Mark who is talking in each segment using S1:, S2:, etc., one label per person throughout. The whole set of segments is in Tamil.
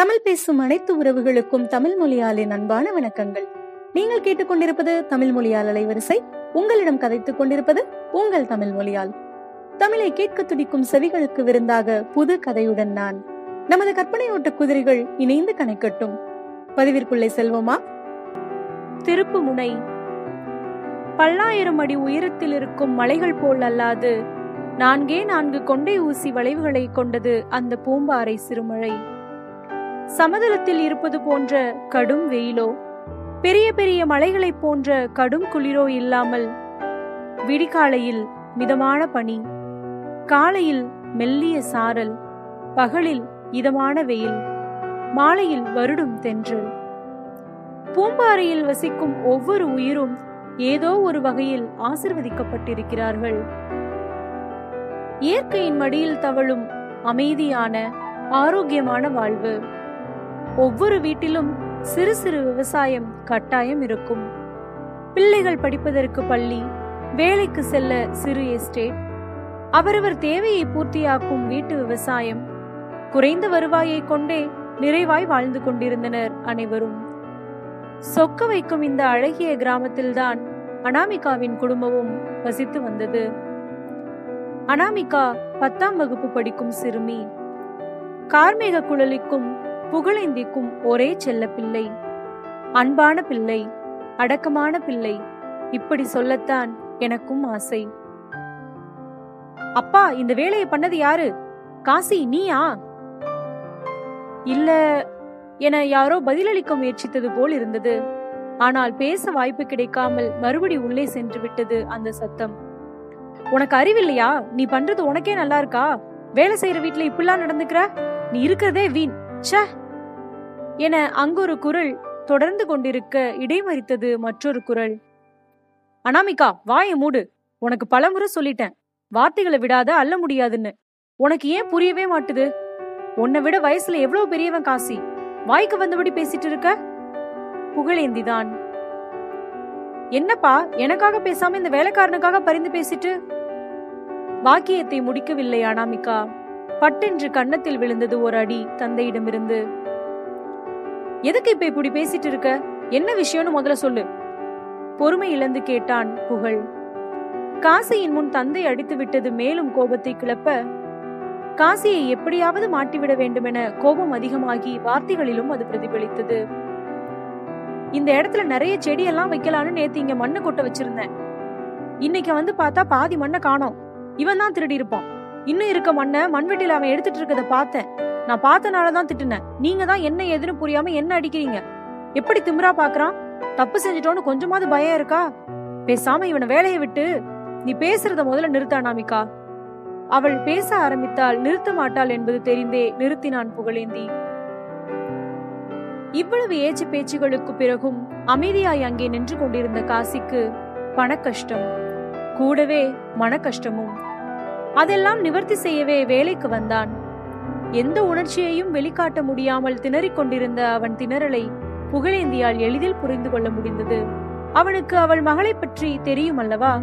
S1: தமிழ் பேசும் அனைத்து உறவுகளுக்கும் தமிழ் மொழியாலின் அன்பான வணக்கங்கள். நீங்கள் கேட்டுக்கொண்டிருப்பது தமிழ் மொழியால் அலைவரிசை. உங்களிடம் கதைத்துக் கொண்டிருப்பது உங்கள் தமிழ் மொழியால். தமிழை கேட்க துடிக்கும் செவிகளுக்கு விருந்தாக புது கதையுடன் நான். நமது கற்பனையோட்ட குதிரைகள் இணைந்து கணக்கட்டும் பதிவிற்குள்ளே செல்வோமா?
S2: திருப்பு முனை பல்லாயிரம் அடி உயரத்தில் இருக்கும் மலைகள் போல் அல்லாது நான்கே நான்கு கொண்டை ஊசி வளைவுகளை கொண்டது அந்த பூம்பாறை சிறுமழை. சமதளத்தில் இருப்பது போன்ற கடும் வெயிலோ பெரிய பெரிய மலைகளைப் போன்ற கடும் குளிரோ இல்லாமல் விடிகாலையில் மிதமான பனி காலையில் மெல்லிய சாரல் பகலில் இதமான வெயில் மாலையில் வருடும் தென்றல் பூம்பாறையில் வசிக்கும் ஒவ்வொரு உயிரும் ஏதோ ஒரு வகையில் ஆசிர்வதிக்கப்பட்டிருக்கிறார்கள். இயற்கையின் மடியில் தவழும் அமைதியான ஆரோக்கியமான வாழ்வு. ஒவ்வொரு வீட்டிலும் சிறு சிறு விவசாயம் கட்டாயம் இருக்கும். பிள்ளைகள் படிப்பதற்கு பள்ளி வேலைக்கு செல்ல சிறு எஸ்டேட். அவரவர் தேவையை பூர்த்தியாக்கும் வீட்டு விவசாயம். குறைந்த வருவாயை கொண்டே நிறைவாய் வாழ்ந்து கொண்டிருந்தனர் அனைவரும். சொக்க வைக்கும் இந்த அழகிய கிராமத்தில்தான் அனாமிகாவின் குடும்பமும் வசித்து வந்தது. அனாமிகா பத்தாம் வகுப்பு படிக்கும் சிறுமி. கார்மேக குழலிக்கும் புகழேந்திக்கும் ஒரே செல்ல பிள்ளை அன்பான பிள்ளை அடக்கமான பிள்ளை இப்படி சொல்லத்தான் எனக்கும் ஆசை. அப்பா இந்த வேலையை பண்ணது யாரு? காசி நீயா? இல்ல என யாரோ பதிலளிக்க முயற்சித்தது போல் இருந்தது. ஆனால் பேச வாய்ப்பு கிடைக்காமல் மறுபடி உள்ளே சென்று விட்டது அந்த சத்தம். உனக்கு அறிவில்லையா? நீ பண்றது உனக்கே நல்லா இருக்கா? வேலை செய்யற வீட்டுல இப்படிலாம் நடந்துக்கிற? நீ இருக்கிறதே வீண். ச்சே! என அங்கொரு குரல் தொடர்ந்து கொண்டிருக்க இடைமறித்தது மற்றொரு குரல். அனாமிகா வாயை மூடு. உனக்கு பலமுறை சொல்லிட்டேன். வார்த்தைகளை விடாத அல்ல முடியாதுன்னு. உனக்கு ஏன் புரியவே மாட்டுது? உன்னை விட வயசுல எவ்வளவு பெரியவன் காசி? வாய்க்கு வந்தபடி பேசிட்டு இருக்க? புகழேந்திதான். என்னப்பா எனக்காக பேசாம இந்த வேலைக்காரனுக்காக பரிந்து பேசிட்டு? வாக்கியத்தை முடிக்கவில்லை அனாமிகா. பட்டென்று கன்னத்தில் விழுந்தது ஒரு அடி தந்தையிடமிருந்து. எதுக்கு இப்ப இப்படி பேசிட்டு இருக்க? என்ன விஷயம்னு முதல்ல சொல்லு. பொறுமை இழந்து கேட்டான் புகழ். காசியின் முன் தந்தை அடித்து விட்டது மேலும் கோபத்தை கிளப்ப காசியை எப்படியாவது மாட்டிவிட வேண்டுமென கோபம் அதிகமாகி வார்த்தைகளிலும் அது பிரதிபலித்தது. இந்த இடத்துல நிறைய செடியெல்லாம் வைக்கலான்னு நேத்து இங்க மண்ணு கொட்ட வச்சிருந்தேன். இன்னைக்கு வந்து பார்த்தா பாதி மண்ணை காணோம். இவன் தான் திருடி இருப்பான். இன்னும் இருக்க மண்ணை மண்வெட்டியில அவன் எடுத்துட்டு இருக்கத பார்த்தேன். நான் பார்த்தனாலதான் திட்டுனேன். நீங்க தான் என்ன எதுன்னு புரியாம என்ன அடிக்கிறீங்க? எப்படி திமிரா பாக்குறான்? தப்பு செஞ்சிட்டோன்னு கொஞ்சமாவது பயம் இருக்கா? பேசாம இவனை வேலையை விட்டு நீ பேசுறத முதல்ல நிறுத்த அனாமிகா. அவள் பேச ஆரம்பித்தால் நிறுத்த மாட்டாள் என்பது தெரிந்தே நிறுத்தினான் புகழேந்தி. இவ்வளவு ஏச்சு பேச்சுகளுக்கு பிறகும் அமைதியாய் அங்கே நின்று கொண்டிருந்த காசிக்கு பணக்கஷ்டம் கூடவே மனக்கஷ்டமும். அதெல்லாம் நிவர்த்தி செய்யவே வேலைக்கு வந்தான். எந்த உணர்ச்சியையும் வெளிக்காட்ட முடியாமல் திணறிக் கொண்டிருந்த அவன் திணறலை புகழேந்தியால் எளிதில் புரிந்து கொள்ள முடிந்தது. அவனுக்கு அவள் மகளை பற்றி தெரியும் அல்லவா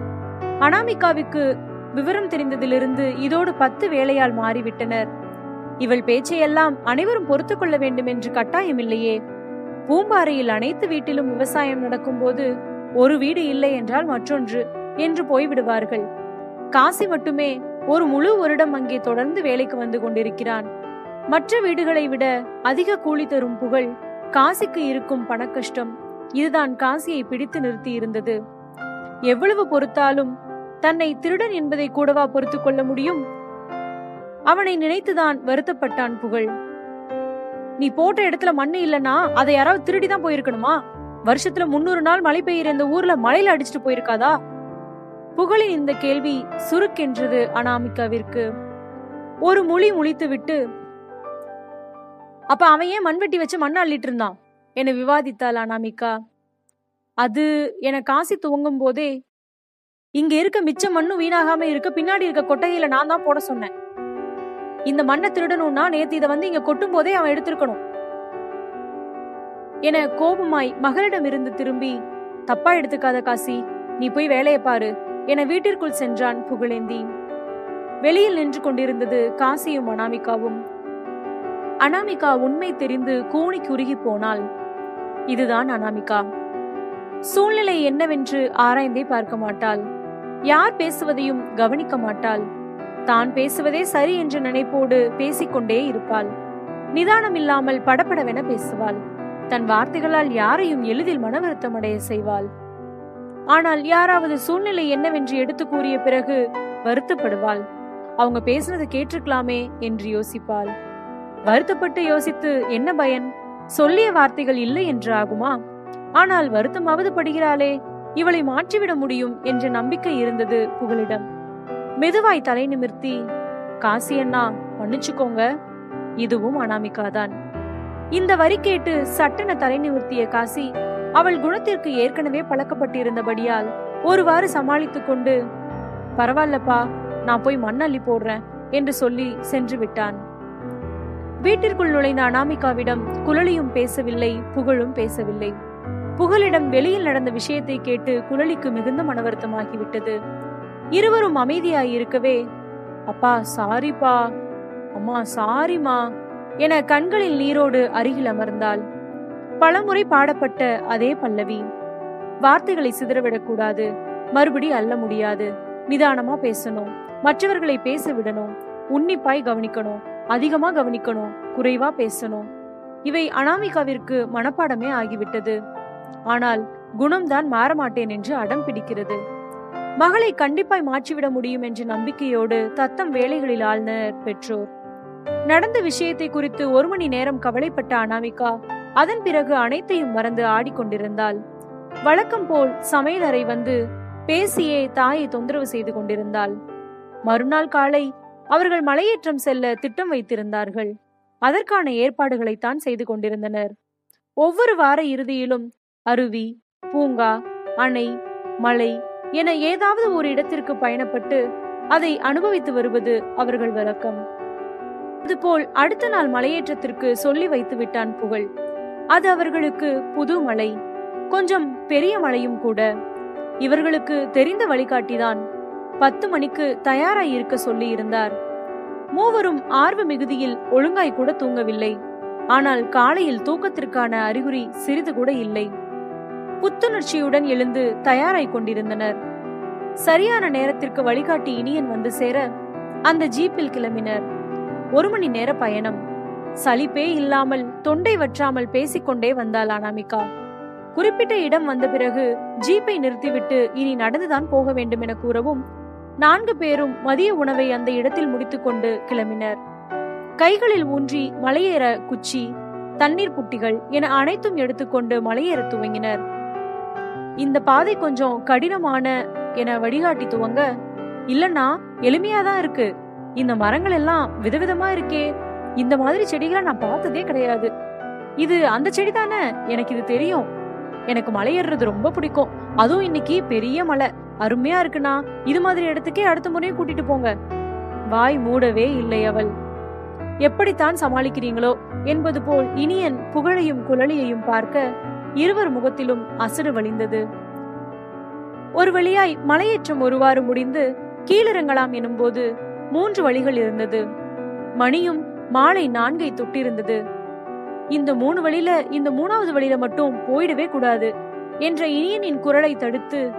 S2: அனாமிகாவுக்கு விவரம் தெரிந்ததிலிருந்து இதோடு பத்து வேலையால் மாறிவிட்டனர். இவள் பேச்சையெல்லாம் அனைவரும் பொறுத்து கொள்ள வேண்டும் என்று கட்டாயமில்லையே. பூம்பாறையில் அனைத்து வீட்டிலும் விவசாயம் நடக்கும்போது ஒரு வீடு இல்லை என்றால் மற்றொன்று என்று போய்விடுவார்கள். காசி மட்டுமே ஒரு முழு வருடம் அங்கே தொடர்ந்து வேலைக்கு வந்து கொண்டிருக்கிறான். மற்ற வீடுகளை விட அதிக கூலி தரும் புகழ் காசிக்கு இருக்கும் பணக்கஷ்டம். இதுதான் காசியை பிடித்து நிறுத்தி இருந்தது. எவ்வளவு பொறுத்தாலும் தன்னை திருடன் என்பதை கூடவா பொறுத்து கொள்ள முடியும்? அவனை நினைத்துதான் வருத்தப்பட்டான் புகழ். நீ போட்ட இடத்துல மண்ணு இல்லனா அதை யாராவது திருடி தான் போயிருக்கணுமா? வருஷத்துல முன்னூறு நாள் மழை பெய்யுற இந்த ஊர்ல மழையில அடிச்சுட்டு போயிருக்காதா? புகழின் இந்த கேள்வி சுருக்கென்றது அனாமிகாவிற்கு. ஒரு மொழி முழித்து விட்டு அப்ப அவன் ஏன் மண்வெட்டி வச்சு மண்ணை அள்ளிட்டு இருந்தான்? என விவாதித்தாள் அனாமிகா. அது என காசி துவங்கும் போதே இங்க இருக்க மிச்ச மண்ணும் வீணாகாம இருக்க பின்னாடி இருக்க கொட்டகையில நான் தான் போட சொன்னேன். இந்த மண்ணை திருடணும்னா நேத்து இதை வந்து இங்க கொட்டும் போதே அவன் எடுத்திருக்கணும். என கோபமாய் மகளிடம் இருந்து திரும்பி தப்பா எடுத்துக்காத காசி நீ போய் வேலையை பாரு. என வீட்டிற்குள் சென்றான் புகழேந்தி. வெளியில் நின்று கொண்டிருந்தது காசியும் அனாமிகாவும். அனாமிகா உண்மை தெரிந்து கூணி குறுகி போனாள். இதுதான் அனாமிகா. சூழ்நிலை என்னவென்று ஆராய்ந்தே பார்க்க மாட்டாள். யார் பேசுவதையும் கவனிக்க மாட்டாள். தான் பேசுவதே சரி என்று நினைப்போடு பேசிக்கொண்டே இருப்பாள். நிதானம் இல்லாமல் படப்படவென பேசுவாள். தன் வார்த்தைகளால் யாரையும் எளிதில் மன வருத்தமடைய செய்வாள். ஆனால் யாராவது சூழ்நிலை என்னவென்று எடுத்து கூறிய பிறகு வருத்தப்படுவாள். அவங்க பேசுனது கேட்டிருக்கலாமே என்று யோசிப்பாள். வருத்தப்பட்டு யோசித்து என்ன பயன்? சொல்லிய வார்த்தைகள் இல்லை என்று ஆகுமா? ஆனால் வருத்தமாவது படுகிறாளே இவளை மாற்றிவிட முடியும் என்ற நம்பிக்கை இருந்தது புகழிடம் மெதுவாய் தலை நிமிர்த்தி காசி அண்ணா மன்னிச்சுக்கோங்க இதுவும் அனாமிகாதான். இந்த வரி கேட்டு சட்டென தலை நிமிர்த்திய காசி அவள் குணத்திற்கு ஏற்கனவே பழக்கப்பட்டிருந்தபடியால் ஒருவாறு சமாளித்துக் கொண்டு பரவாயில்லப்பா நான் போய் மண்ணள்ளி போடுறேன் என்று சொல்லி சென்று விட்டான். வீட்டிற்குள் நுழைந்த அனாமிகாவிடம் குழலியும் பேசவில்லை புகழும் பேசவில்லை. புகழிடம் வெளியில் நடந்த விஷயத்தை கேட்டு குழலிக்கு மிகுந்த மனவருத்தமாகிவிட்டது. இருவரும் அமைதியாய் இருக்கவே அப்பா சாரிப்பா அம்மா சாரிமா என கண்களில் நீரோடு அருகில் அமர்ந்தாள். பலமுறை பாடப்பட்ட அதே பல்லவி. வார்த்தைகளை சிதறவிடக்கூடாது. மறுபடி அல்ல முடியாது. நிதானமா பேசணும். மற்றவர்களை பேச விடணும். உன்னிப்பாய் கவனிக்கணும். அதிகமா கவனிக்கணும். குறைவா பேசணும். இவை அனாமிகாவிற்கு மனப்பாடமே ஆகிவிட்டது. ஆனால் குணம்தான் மாறமாட்டேன் என்று அடம் பிடிக்கிறது. மகளை கண்டிப்பாய் மாற்றிவிட முடியும் என்ற நம்பிக்கையோடு தத்தம் வேலைகளில் ஆழ்ந்தனர் பெற்றோர். நடந்த விஷயத்தை குறித்து ஒரு மணி நேரம் கவலைப்பட்ட அனாமிகா அதன் பிறகு அனைத்தையும் மறந்து ஆடிக்கொண்டிருந்தாள். வழக்கம் போல் சமையலறை வந்து பேசியே தாயை தொந்தரவு செய்து கொண்டிருந்தாள். மறுநாள் காலை அவர்கள் மலையேற்றம் செல்ல திட்டம் வைத்திருந்தார்கள். அதற்கான ஏற்பாடுகளைத்தான் செய்து கொண்டிருந்தனர். ஒவ்வொரு வார இறுதியிலும் அருவி பூங்கா அணை மலை என ஏதாவது ஒரு இடத்திற்கு பயணப்பட்டு அதை அனுபவித்து வருவது அவர்கள் வழக்கம். அதுபோல் அடுத்த நாள் மலையேற்றத்திற்கு சொல்லி வைத்து விட்டான் புகழ். அது அவர்களுக்கு புது மலை கொஞ்சம் பெரிய மலையும் கூட. இவர்களுக்கு தெரிந்த வழிகாட்டிதான் பத்து மணிக்கு தயாராய் இருக்க சொல்லி இருந்தார். மூவரும் ஆர்வ மிகுதியில் ஒழுங்காய் கூட தூங்கவில்லை. ஆனால் காலையில் தூக்கத்திற்கான அறிகுறி சிறிது கூட இல்லை. புத்துணர்ச்சியுடன் எழுந்து தயாராய் கொண்டிருந்தனர். சரியான நேரத்திற்கு வழிகாட்டி இனியன் வந்து சேர அந்த ஜீப்பில் கிளம்பினர். ஒரு மணி நேர பயணம். சலிப்பே இல்லாமல் தொண்டை வற்றாமல் பேசிக்கொண்டே வந்தாள் அனாமிகா. குறிப்பிட்ட இடம் வந்த பிறகு ஜீப்பை நிறுத்திவிட்டு இனி நடந்துதான் போக வேண்டும் என கூறவும் நான்கு பேரும் மதிய உணவை அந்த இடத்தில் முடித்துக்கொண்டு கிளம்பினர். கைகளில் ஊன்றி மலையேற குச்சி தண்ணீர் புட்டிகள் என அனைத்தும் எடுத்துக்கொண்டு மலையேற துவங்கினர். இந்த பாதை கொஞ்சம் கடினமான என வழிகாட்டி துவங்க இல்லன்னா எளிமையாதான் இருக்கு. இந்த மரங்கள் எல்லாம் விதவிதமா இருக்கே. இந்த மாதிரி செடிகளை நான் பார்த்ததே கிடையாது. இது அந்த செடி தானே? எனக்கு இது தெரியும். எனக்கு மலை ஏறுறது ரொம்ப பிடிக்கும். அதுவும் இன்னைக்கு பெரிய மலை. அருமையா இருக்குண்ணா. இது மாதிரி இடத்துக்கே அடுத்த முறையும் கூட்டிட்டு போங்க. வாய் மூடவே இல்லை அவள். எப்படித்தான் சமாளிக்கிறீங்களோ? என்பது போல் இனியன் புகழையும் குழலியையும் பார்க்க இருவர் முகத்திலும் அசடு வழிந்தது. ஒரு வழியாய் மலையேற்றம் ஒருவாறு முடிந்து கீழிறங்கலாம் எனும்போது மூன்று வழிகள் இருந்தது. மணியும் மாலை நான்கை தொட்டிருந்தது. இந்த மூணு வழியில இந்த மூணாவது வழியில மட்டும் போயிடவே கூடாது என்ற இனியனின் குரலை தடுத்து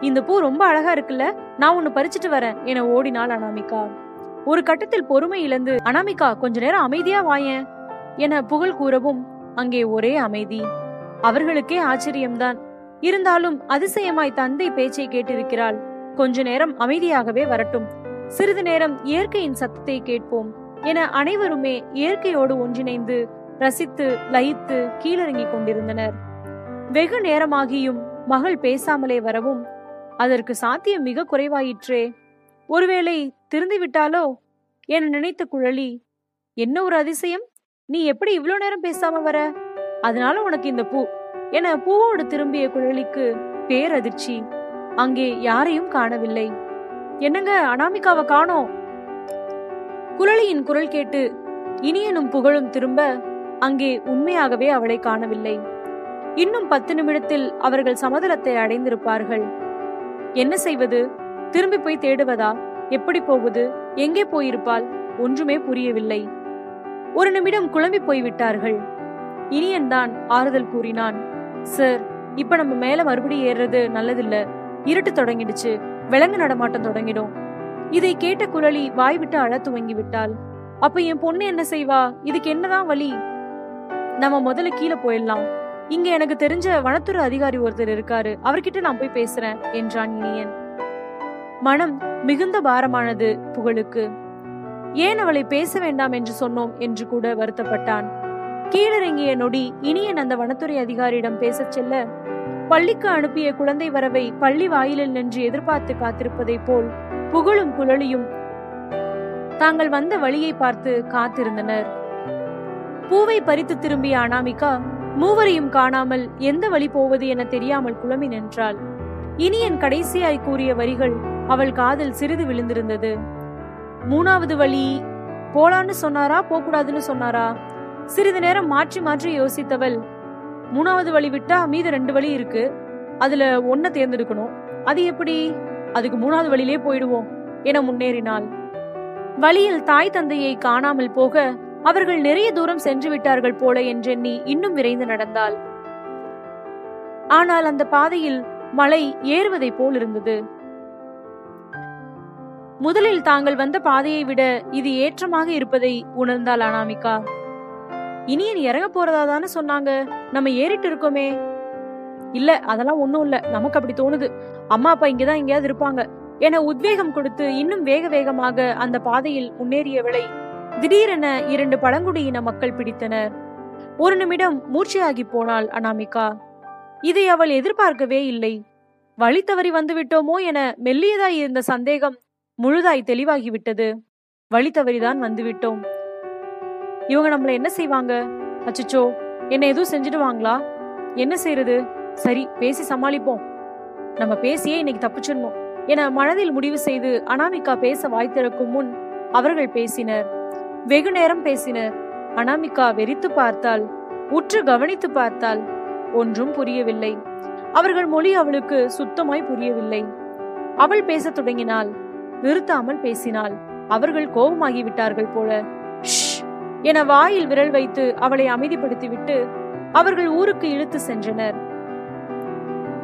S2: இந்த பூ ரொம்ப அழகா இருக்குல்ல நான் ஒன்னு பறிச்சிட்டு வரேன் என ஓடினாள் அனாமிகா. ஒரு கட்டத்தில் பொறுமை இழந்து அனாமிகா கொஞ்ச நேரம் அமைதியா வாயேன் என புகழ் கூறவும் அங்கே ஒரே அமைதி. அவர்களுக்கே ஆச்சரியம்தான். இருந்தாலும் அதிசயமாய் தந்தை பேச்சை கேட்டிருக்கிறாள். கொஞ்ச நேரம் அமைதியாகவே வரட்டும். சிறிது நேரம் இயற்கையின் சத்தத்தை கேட்போம். என அனைவருமே இயற்கையோடு ஒன்றிணைந்து ரசித்து லயித்து கீழிறங்கிக் கொண்டிருந்தனர். வெகு நேரமாகியும் மகள் பேசாமலே வரவும் அதற்கு சாத்தியம் மிக குறைவாயிற்றே. ஒருவேளை திருந்து விட்டாலோ என நினைத்த குழலி என்ன ஒரு அதிசயம்? நீ எப்படி இவ்வளோ நேரம் பேசாம வர? அதனால உனக்கு இந்த பூ என பூவோடு திரும்பிய குழலிக்கு பேரதிர்ச்சி. அங்கே யாரையும் காணவில்லை. என்னங்க அனாமிகாவை காணோம்? குழலியின் குரல் கேட்டு இனியனும் புகழும் திரும்ப அங்கே உண்மையாகவே அவளை காணவில்லை. இன்னும் பத்து நிமிடத்தில் அவர்கள் சமதளத்தை அடைந்திருப்பார்கள். என்ன செய்வது? திரும்பி போய் தேடுவதா? எப்படி போவது? எங்கே போயிருப்பாள்? ஒன்றுமே புரியவில்லை. ஒரு நிமிடம் குழம்பி போய்விட்டார்கள் இனியன் தான் ஆறுதல் கூறினான். சார் இப்ப நம்ம மேல மறுபடியும் ஏறுறது நல்லதில்ல. இருட்டு தொடங்கிடுச்சு. விலங்கு நடமாட்டம் தொடங்கிடும். இதை கேட்ட குரலி வாய்விட்டு அழ துவங்கி விட்டாள் அப்ப என் பொண்ணு என்ன செய்வா? இதுக்கு என்னதான் வழி? நம்ம முதல்ல கீழே போயிடலாம். இங்க எனக்கு தெரிஞ்ச வனத்துறை அதிகாரி ஒருத்தர் இருக்காரு. அவர்கிட்ட நான் போய் பேசுறேன் என்றான் இனியன். மனம் மிகுந்த பாரமானது புகழுக்கு. ஏன் அவளை பேச வேண்டாம் என்று சொன்னோம் என்று கூட வருத்தப்பட்டான். கீழிறங்கிய நொடி இனியன் அந்த வனத்துறை அதிகாரியிடம் பேசச் செல்ல பள்ளிக்கு அனுப்பிய குழந்தை வரவை பள்ளி வாயிலில் நின்று எதிர்பார்த்து காத்திருப்பதைப் போல் புகழும் குழலியும் தாங்கள் வந்த வழியை பார்த்து காத்திருந்தனர். பூவை பறித்து திரும்பிய அனாமிகா மூவரையும் காணாமல் எந்த வழி போவது என தெரியாமல் குழம்பி நின்றாள். இனியன் கடைசியாய் கூறிய வரிகள் அவள் காதில் சிறிது விழுந்திருந்தது. மூணாவது வழி போலான்னு சொன்னாரா போகக்கூடாதுன்னு சொன்னாரா? சிறிது நேரம் மாற்றி மாற்றி யோசித்தவள் மூணாவது வழி விட்டா மீது ரெண்டு வழி இருக்கு. அதுல ஒன்ன தேர்ந்தெடுக்கணும். அது எப்படி? அதுக்கு மூணாவது வழியிலே போயிடுவோம் என முன்னேறினாள். வழியில் தாய் தந்தையை காணாமல் போக அவர்கள் நிறைய தூரம் சென்று விட்டார்கள் போல என்றெண்ணி இன்னும் விரைந்து நடந்தாள். ஆனால் அந்த பாதையில் மலை ஏறுவதை போல் இருந்தது. முதலில் தாங்கள் வந்த பாதையை விட இது ஏற்றமாக இருப்பதை உணர்ந்தாள் அனாமிகா. இனியன் இறங்க போறதா தானே சொன்னாங்க. நம்ம ஏறிட்டு இருக்கோமே. இல்ல அதெல்லாம் ஒண்ணும் இல்ல. நமக்கு அப்படி தோணுது. அம்மா அப்பா இங்கதான் எங்கேயாவது இருப்பாங்க. என உத்வேகம் கொடுத்து இன்னும் வேக வேகமாக அந்த பாதையில் முன்னேறியவளை திடீரென இரண்டு பழங்குடியின மக்கள் பிடித்தனர். ஒரு நிமிடம் மூர்ச்சையாகி போனாள் அனாமிகா. இதை அவள் எதிர்பார்க்கவே இல்லை. வழி தவறி வந்துவிட்டோமோ என மெல்லியதாய் இருந்த சந்தேகம் முழுதாய் தெளிவாகிவிட்டது. வழி தவறிதான் வந்துவிட்டோம் இவங்க நம்மள என்ன செய்வாங்க? அச்சச்சோ என்ன எதுவும் செஞ்சிடுவாங்களா? என்ன செய்யறது சரி பேசி சமாளிப்போம். நம்ம பேசியே இன்னைக்கு தப்பிச்சிடணும். என மனதில் முடிவு செய்து அனாமிகா பேச வாய் திறக்கும் முன் அவர்கள் பேசினர். வெகு நேரம் பேசினர். அனாமிகா வெறித்து பார்த்தாள். உற்று கவனித்து பார்த்தாள். ஒன்றும் புரியவில்லை. அவர்கள் மொழி அவளுக்கு சுத்தமாய் புரியவில்லை. அவள் பேசத் தொடங்கினாள். நிறுத்தாமல் பேசினாள். அவர்கள் கோபமாகி விட்டார்கள் போல. என வாயில் விரல் வைத்து அவளை அமைதிப்படுத்திவிட்டு அவர்கள் ஊருக்கு இழுத்து சென்றனர்.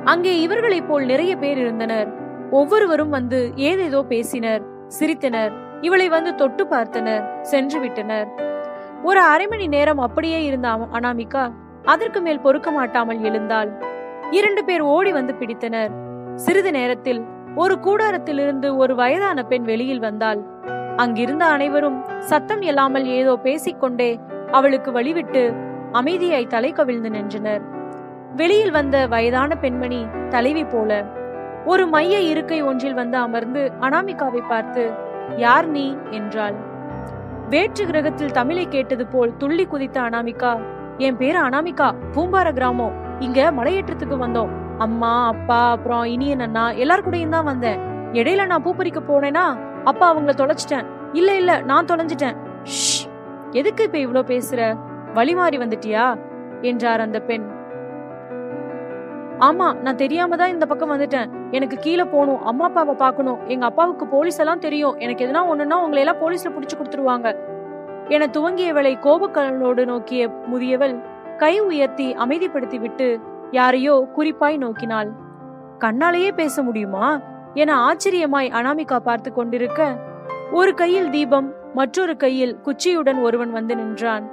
S2: அங்கே இவர்களைப் போல் நிறைய பேர் இருந்தனர். ஒவ்வொருவரும் வந்து ஏதேதோ பேசினர் சிரித்தனர். இவளை வந்து தொட்டு பார்த்தனர் சென்று விட்டனர். ஒரு அரை மணி நேரம் அப்படியே இருந்த அனாமிகா அதற்கு மேல் பொறுக்க மாட்டாமல் எழுந்தாள். இரண்டு பேர் ஓடி வந்து பிடித்தனர். சிறிது நேரத்தில் ஒரு கூடாரத்திலிருந்து ஒரு வயதான பெண் வெளியில் வந்தாள். அங்கிருந்த அனைவரும் சத்தம் இல்லாமல் ஏதோ பேசிக்கொண்டே அவளுக்கு வழிவிட்டு அமைதியாய் தலை கவிழ்ந்து நின்றனர். வெளியில் வந்த வயதான பெண்மணி தலைவி போல ஒரு மைய இருக்கை ஒன்றில் வந்து அமர்ந்து அனாமிகாவை பார்த்து யார் நீ? என்றாள். வேற்று கிரகத்தில் தமிழை கேட்டது போல் துள்ளி குதித்த அனாமிகா என் பேரு அனாமிகா பூம்பார கிராமம். இங்க மலையேற்றத்துக்கு வந்தோம். அம்மா அப்பா அப்புறம் இனியன் அண்ணா எல்லார் கூடயும் தான் வந்தேன். இடையில நான் பூ பறிக்க போனேனா? அப்பா அவங்கள தொலைச்சிட்டேன். இல்ல இல்ல நான் தொலைஞ்சிட்டேன். எதுக்கு இப்ப இவ்ளோ பேசுற? வழி மாறி வந்துட்டியா? என்றார் அந்த பெண். ஆமா நான் தெரியாம தான் இந்த பக்கம் வந்துட்டேன். எனக்கு கீழே போகணும் அம்மா அப்பாவை பார்க்கணும். எங்க அப்பாவுக்கு போலீஸ் எல்லாம் தெரியும். எனக்கு எதுனா ஒண்ணுன்னா உங்களை எல்லாம் போலீஸ்ல புடிச்சு கொடுத்துருவாங்க. என துவங்கியவளை கோபக்கலனோடு நோக்கிய முதியவள் கை உயர்த்தி அமைதிப்படுத்தி விட்டு யாரையோ குறிப்பாய் நோக்கினாள். கண்ணாலேயே பேச முடியுமா? என ஆச்சரியமாய் அனாமிகா பார்த்து கொண்டிருக்க ஒரு கையில் தீபம் மற்றொரு கையில் குச்சியுடன் ஒருவன் வந்து நின்றான்.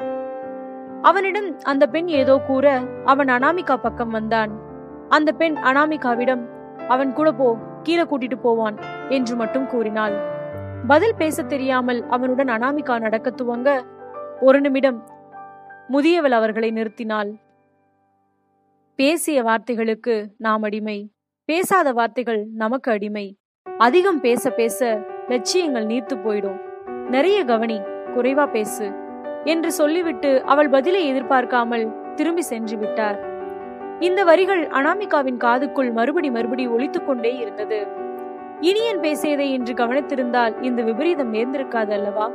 S2: அவனிடம் அந்த பெண் ஏதோ கூற அவன் அனாமிகா பக்கம் வந்தான். அந்த பெண் அனாமிகாவிடம் அவன் கூட போ கீழே கூட்டிட்டு போவான் என்று மட்டும் கூறினாள். பதில் பேசத் தெரியாமல் அவனுடன் அனாமிகா நடக்க துவங்க ஒரு நிமிடம் முதியவள் அவர்களை நிறுத்தினாள். பேசிய வார்த்தைகளுக்கு நாம் அடிமை. பேசாத வார்த்தைகள் நமக்கு அடிமை. அதிகம் பேச பேச லட்சியங்கள் நீர்த்து போயிடும். நிறைய கவனி குறைவா பேசு என்று சொல்லிவிட்டு அவள் பதிலை எதிர்பார்க்காமல் திரும்பி சென்று விட்டார். இந்த வரிகள் அனாமிகாவின் காதுக்குள் மறுபடி மறுபடி ஒழித்துக் கொண்டே இருந்தது. இனியன் பேசியதை இன்று கவனித்திருந்தால் இந்த விபரீதம் நேர்ந்திருக்காது அல்லவா?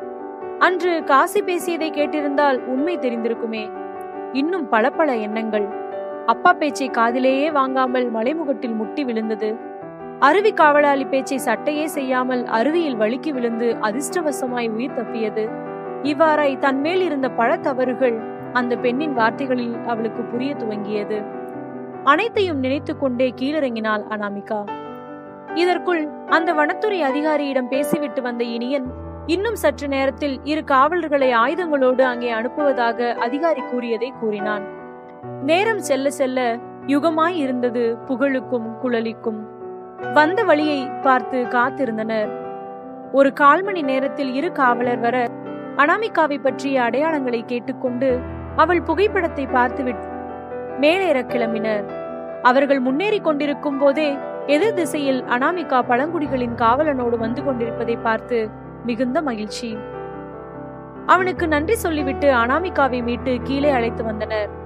S2: அன்று காசி பேசியதை கேட்டிருந்தால் உண்மை தெரிந்திருக்குமே. இன்னும் பல பல எண்ணங்கள். அப்பா பேச்சை காதிலேயே வாங்காமல் மலைமுகட்டில் முட்டி விழுந்தது. அருவி காவலாளி பேச்சை சட்டையே செய்யாமல் அருவியில் வழுக்கி விழுந்து அதிர்ஷ்டவசமாய் உயிர் தப்பியது. இவ்வாறாய் தன்மேல் இருந்த பல தவறுகள் அந்த பெண்ணின் வார்த்தைகளில் அவளுக்கு புரிய துவங்கியது. அனைத்தையும் நினைத்து கொண்டே கீழிறங்கினாள் அனாமிகா. இதற்குள் அந்த வனத்துறை அதிகாரியிடம் பேசிவிட்டு வந்த இனியன் இன்னும் சற்று நேரத்தில் இரு காவலர்களை ஆயுதங்களோடு அங்கே அனுப்புவதாக அதிகாரி கூறியதை கூறினான். நேரம் செல்ல செல்ல யுகமாய் இருந்தது புகழுக்கும் குழலிக்கும். வந்த வழியை பார்த்து காத்திருந்தனர். ஒரு கால் மணி நேரத்தில் இரு காவலர் வர அனாமிகாவை பற்றிய அடையாளங்களை கேட்டுக்கொண்டு அவள் புகைப்படத்தை பார்த்துவிட்டு மேலேற கிளம்பினர். அவர்கள் முன்னேறி கொண்டிருக்கும் போதே எதிர் திசையில் அனாமிகா பழங்குடிகளின் காவலனோடு வந்து கொண்டிருப்பதை பார்த்து மிகுந்த மகிழ்ச்சி. அவனுக்கு நன்றி சொல்லிவிட்டு அனாமிகாவை மீட்டு கீழே அழைத்து வந்தனர்.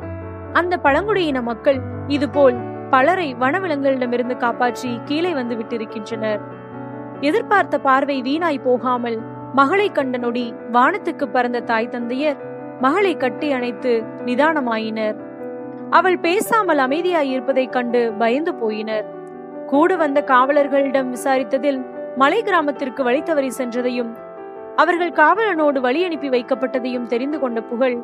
S2: அந்த பழங்குடியின மக்கள் இதுபோல் பலரை வனவிலங்குகளிடமிருந்து காப்பாற்றி கீழே வந்து விட்டிருக்கின்றனர். எதிர்பார்த்த பார்வை வீணாய் போகாமல் மகளை கண்ட நொடி வானத்துக்கு பறந்த தாய் தந்தையர் மகளை கட்டி அணைத்து நிதானமாயினர். அவள் பேசாமல் அமைதியாய் இருப்பதைக் கண்டு பயந்து போயினர். கூட வந்த காவலர்களிடம் விசாரித்ததில் மலை கிராமத்திற்கு வழி தவறி சென்றதையும் அவர்கள் காவலனோடு வழி அனுப்பி வைக்கப்பட்டதையும் தெரிந்து கொண்ட புகழ்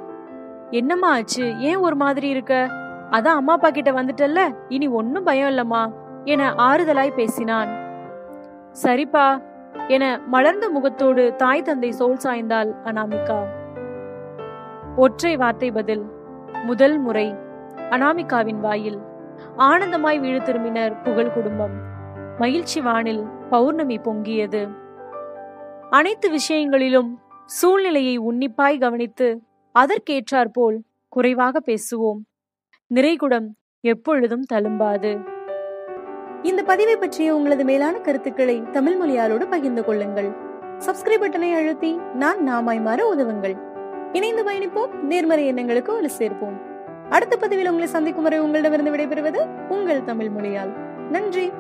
S2: என்னம்மா ஆச்சு? ஏன் ஒரு மாதிரி இருக்க? அதான் அம்மா அப்பா கிட்ட வந்துட்டல்ல? இனி ஒன்னும் பயம் இல்லம்மா என ஆறுதலாய் பேசினான். சரிப்பா என மலர்ந்த முகத்தோடு தாய் தந்தை சோல் சாய்ந்தாள் அனாமிகா. ஒற்றை வார்த்தை பதில் முதல் முறை அனாமிகாவின் வாயில். ஆனந்தமாய் வீடு திரும்பினர் புகழ் குடும்பம். மகிழ்ச்சி வானில் பௌர்ணமி பொங்கியது. அனைத்து விஷயங்களிலும் சூழ்நிலையை உன்னிப்பாய் கவனித்து அதற்கேற்றாற்போல் குறைவாக பேசுவோம். நிறைகுடம் எப்பொழுதும் தழும்பாது.
S1: இந்த பதிவை பற்றிய உங்களது மேலான கருத்துக்களை தமிழ் மொழியாலோடு பகிர்ந்து கொள்ளுங்கள். சப்ஸ்கிரைப் பட்டனை அழுத்தி நான் நாமாய் மாற உதவுங்கள். இணைந்து பயணிப்போம். நேர்மறை எண்ணங்களுக்கு ஒரு சேர்ப்போம். அடுத்த பதிவில் உங்களை சந்திக்கும் வரை உங்களிடமிருந்து விடைபெறுவது உங்கள் தமிழ் மொழியால். நன்றி.